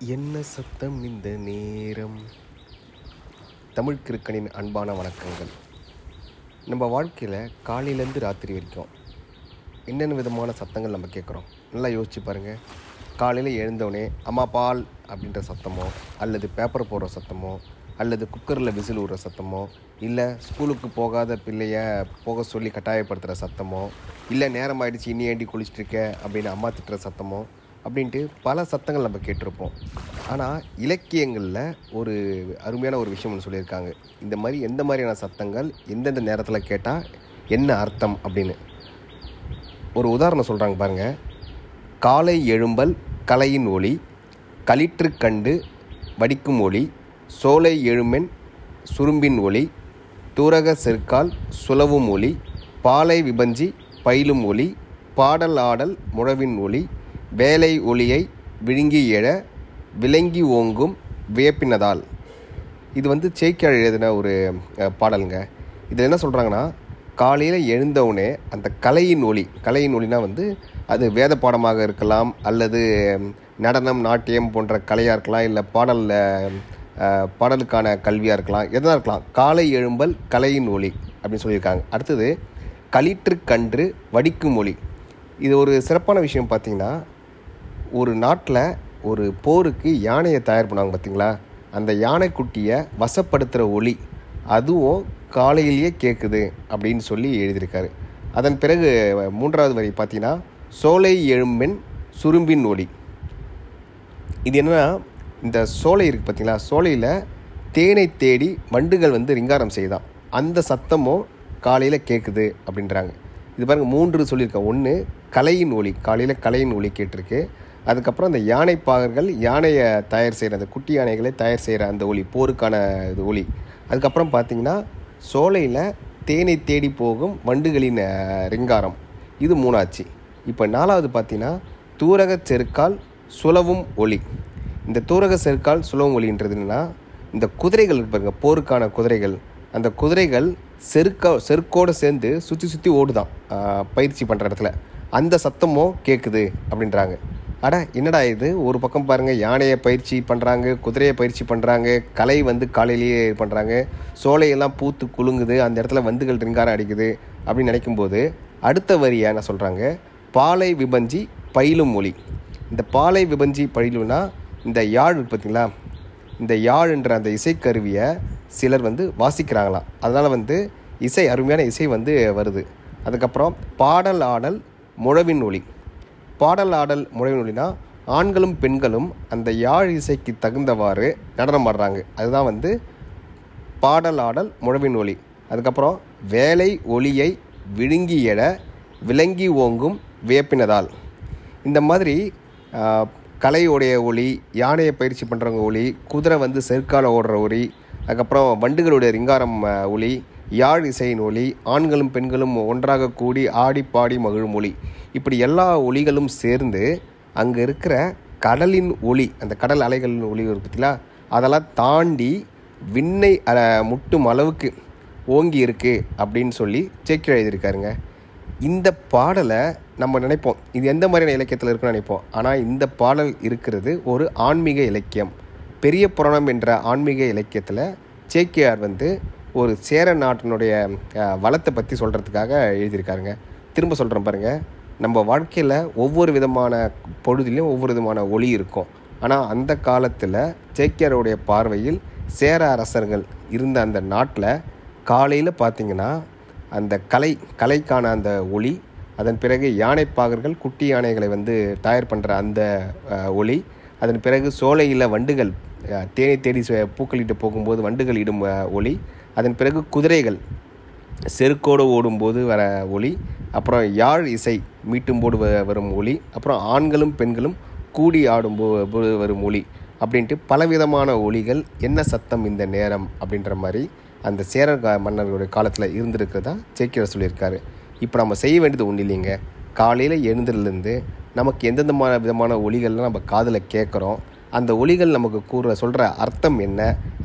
என்ன சத்தம் இந்த நேரம்? தமிழ் கிறுக்கனின் அன்பான வணக்கங்கள். நம்ம வாழ்க்கையில் காலையிலேருந்து ராத்திரி வரைக்கும் என்னென்ன விதமான சத்தங்கள் நம்ம கேட்குறோம்? நல்லா யோசிச்சு பாருங்கள் காலையில் எழுந்தோடனே அம்மா பால் அப்படின்ற சத்தமோ அல்லது பேப்பர் போடுற சத்தமோ அல்லது குக்கரில் விசில் விடுற சத்தமோ இல்லை ஸ்கூலுக்கு போகாத பிள்ளைய போக சொல்லி கட்டாயப்படுத்துகிற சத்தமோ இல்லை நேரம் ஆயிடுச்சு இனி ஏண்டி குளிச்சுட்டு இருக்க அப்படின்னு அம்மா திட்டுற சத்தமோ அப்படின்ட்டு பல சத்தங்கள் நம்ம கேட்டிருப்போம். ஆனால் இலக்கியங்களில் ஒரு அருமையான ஒரு விஷயம் ஒன்று சொல்லியிருக்காங்க. இந்த மாதிரி எந்த மாதிரியான சத்தங்கள் எந்தெந்த நேரத்தில் கேட்டால் என்ன அர்த்தம் அப்படின்னு. ஒரு உதாரணம் சொல்கிறாங்க பாருங்கள் காலை எழும்பல் கலையின் ஒளி களிற்று கண்டு வடிக்கும் ஒளி சோலை எழுமென் சுரும்பின் ஒளி தூரக செற்கால் சுலவும் ஒளி பாலை விபஞ்சி பயிலும் ஒளி பாடல் ஆடல் முழவின் ஒளி வேலை ஒளியை விழுங்கி எழ விளங்கி ஓங்கும் வியப்பினதால். இது வந்து சேக்கியாழ் எழுதின ஒரு பாடலுங்க. இதில் என்ன சொல்கிறாங்கன்னா காலையில் எழுந்தவுடனே அந்த கலையின் ஒளி கலையின் ஒளினா வந்து அது வேத பாடமாக இருக்கலாம் அல்லது நடனம் நாட்டியம் போன்ற கலையாக இருக்கலாம் இல்லை பாடலில் பாடலுக்கான கல்வியாக இருக்கலாம் எதனா இருக்கலாம். காலை எழும்பல் கலையின் ஒளி அப்படின்னு சொல்லியிருக்காங்க. அடுத்தது களிற்று கன்று வடிக்கும் ஒளி. இது ஒரு சிறப்பான விஷயம் பார்த்தீங்கன்னா ஒரு நாட்டில் ஒரு போருக்கு யானையை தயார் பண்ணுவாங்க பார்த்தீங்களா? அந்த யானைக்குட்டியை வசப்படுத்துகிற ஒளி அதுவும் காலையிலேயே கேட்குது அப்படின்னு சொல்லி எழுதியிருக்காரு. அதன் பிறகு மூன்றாவது வரி பார்த்தீங்கன்னா சோலை எழும்பெண் சுரும்பின் ஒளி இது என்னன்னா இந்த சோலை இருக்குது பார்த்தீங்களா? சோலையில் தேனை தேடி வண்டுகள் வந்து ரிங்காரம் செய்தான் அந்த சத்தமும் காலையில் கேட்குது அப்படின்றாங்க. இது பாருங்க மூன்று சொல்லியிருக்கேன் ஒன்று கலையின் ஒளி காலையில் கலையின் ஒளி கேட்டிருக்கு. அதுக்கப்புறம் அந்த யானை பாகர்கள் யானையை தயார் செய்கிற அந்த குட்டி யானைகளை தயார் செய்கிற அந்த ஒளி போருக்கான இது ஒளி. அதுக்கப்புறம் பார்த்திங்கன்னா சோலையில் தேனை தேடி போகும் வண்டுகளின் ரிங்காரம். இது மூணாச்சு. இப்போ நாலாவது பார்த்தீங்கன்னா தூரக செருக்கால் சுலவும் ஒளி. இந்த தூரக செருக்கால் சுலவும் ஒளின்றது என்னன்னா இந்த குதிரைகள் இருப்பாருங்க போருக்கான குதிரைகள். அந்த குதிரைகள் செருக்க செருக்கோடு சேர்ந்து சுற்றி சுற்றி ஓடுதான். பயிற்சி பண்ணுற இடத்துல. அந்த சத்தமும் கேட்குது அப்படின்றாங்க. அட என்னடா இது? ஒரு பக்கம் பாருங்கள் யானையை பயிற்சி பண்ணுறாங்க குதிரையை பயிற்சி பண்ணுறாங்க கலை வந்து காலையிலேயே பண்ணுறாங்க சோலையெல்லாம் பூத்து குலுங்குது அந்த இடத்துல வந்துகள் ரிங்காரம் அடிக்குது அப்படின்னு நினைக்கும்போது அடுத்த வரி என்ன சொல்கிறாங்க பாலை விபஞ்சி பயிலும் மொழி இந்த பாலை விபஞ்சி பயிலும்னா இந்த யாழ் பார்த்தீங்களா இந்த யாழ்ன்ற அந்த இசைக்கருவியை சிலர் வந்து வாசிக்கிறாங்களாம். அதனால் வந்து இசை அருமையான இசை வந்து வருது. அதுக்கப்புறம் பாடல் ஆடல் முழவின் ஒளி. பாடல் ஆடல் முழவின் ஒளினா ஆண்களும் பெண்களும் அந்த யாழ் இசைக்கு தகுந்தவாறு நடனம் ஆடுறாங்க. அதுதான் வந்து பாடல் ஆடல் முழவின் ஒளி அதுக்கப்புறம் வேலை ஒளியை விழுங்கி எட விளங்கி ஓங்கும் வியப்பினதால். இந்த மாதிரி கலையுடைய ஒளி யானையை பயிற்சி பண்ணுறவங்க ஒளி குதிரை வந்து செருக்கால ஓடுற ஒளி அதுக்கப்புறம் வண்டுகளுடைய ரிங்காரம் ஒளி யாழ் இசையின் ஒளி ஆண்களும் பெண்களும் ஒன்றாக கூடி ஆடி பாடி மகிழும் ஒளி. இப்படி எல்லா ஒளிகளும் சேர்ந்து அங்கே இருக்கிற கடலின் ஒளி அந்த கடல் அலைகளின் ஒளி பார்த்தீங்களா? அதெல்லாம் தாண்டி விண்ணை முட்டும் அளவுக்கு ஓங்கி இருக்கு அப்படின்னு சொல்லி சேக்கி எழுதியிருக்காருங்க. இந்த பாடலை நம்ம நினைப்போம். இது எந்த மாதிரியான இலக்கியத்தில் இருக்குன்னு நினைப்போம். ஆனால் இந்த பாடல் இருக்கிறது ஒரு ஆன்மீக இலக்கியம். பெரிய புராணம் என்ற ஆன்மீக இலக்கியத்தில் சேக்கியார் வந்து ஒரு சேர நாட்டினுடைய வளத்தை பற்றி சொல்கிறதுக்காக எழுதியிருக்காருங்க. திரும்ப சொல்கிறேன் பாருங்கள் நம்ம வாழ்க்கையில் ஒவ்வொரு விதமான பொழுதுலையும் ஒவ்வொரு விதமான ஒளி இருக்கும். ஆனால் அந்த காலத்தில் சேக்கியாருடைய பார்வையில் சேர அரசர்கள் இருந்த அந்த நாட்டில் காலையில் பார்த்தீங்கன்னா அந்த கலை கலைக்கான அந்த ஒளி அதன் பிறகு யானைப்பாகர்கள் குட்டி யானைகளை வந்து தயார் பண்ணுற அந்த ஒளி அதன் பிறகு சோலையில் வண்டுகள் தேனை தேடி பூக்களிட்டு போகும்போது வண்டுகள் இடும் ஒளி அதன் பிறகு குதிரைகள் செருக்கோடு ஓடும்போது வர ஒளி அப்புறம் யாழ் இசை மீட்டும்போது வ- வரும் ஒளி அப்புறம் ஆண்களும் பெண்களும் கூடி ஆடும்போது வரும் ஒளி அப்படின்ட்டு பலவிதமான ஒளிகள் என்ன சத்தம் இந்த நேரம் அப்படின்ற மாதிரி அந்த சேரர் மன்னர்களுடைய காலத்தில் இருந்திருக்கிறதா சேக்கியர் சொல்லியிருக்காரு. இப்போ நம்ம செய்ய வேண்டியது ஒன்றும் இல்லைங்க. காலையில் எழுந்ததுலேருந்து நமக்கு எந்தெந்த விதமான ஒளிகள்லாம் நம்ம காதில் கேட்குறோம். அந்த ஒளிகள் நமக்கு கூற சொல்கிற அர்த்தம் என்ன?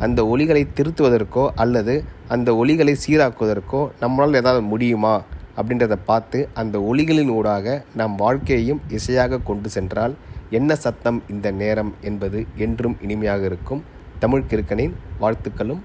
அந்த ஒளிகளை திருத்துவதற்கோ அல்லது அந்த ஒளிகளை சீராக்குவதற்கோ நம்மளால் ஏதாவது முடியுமா? அப்படின்றத பார்த்து அந்த ஒளிகளின் ஊடாக நம் வாழ்க்கையையும் இசையாக கொண்டு சென்றால் என்ன சத்தம் இந்த நேரம் என்பது என்றும் இனிமையாக இருக்கும். தமிழ் கிருக்கனின் வாழ்த்துக்களும்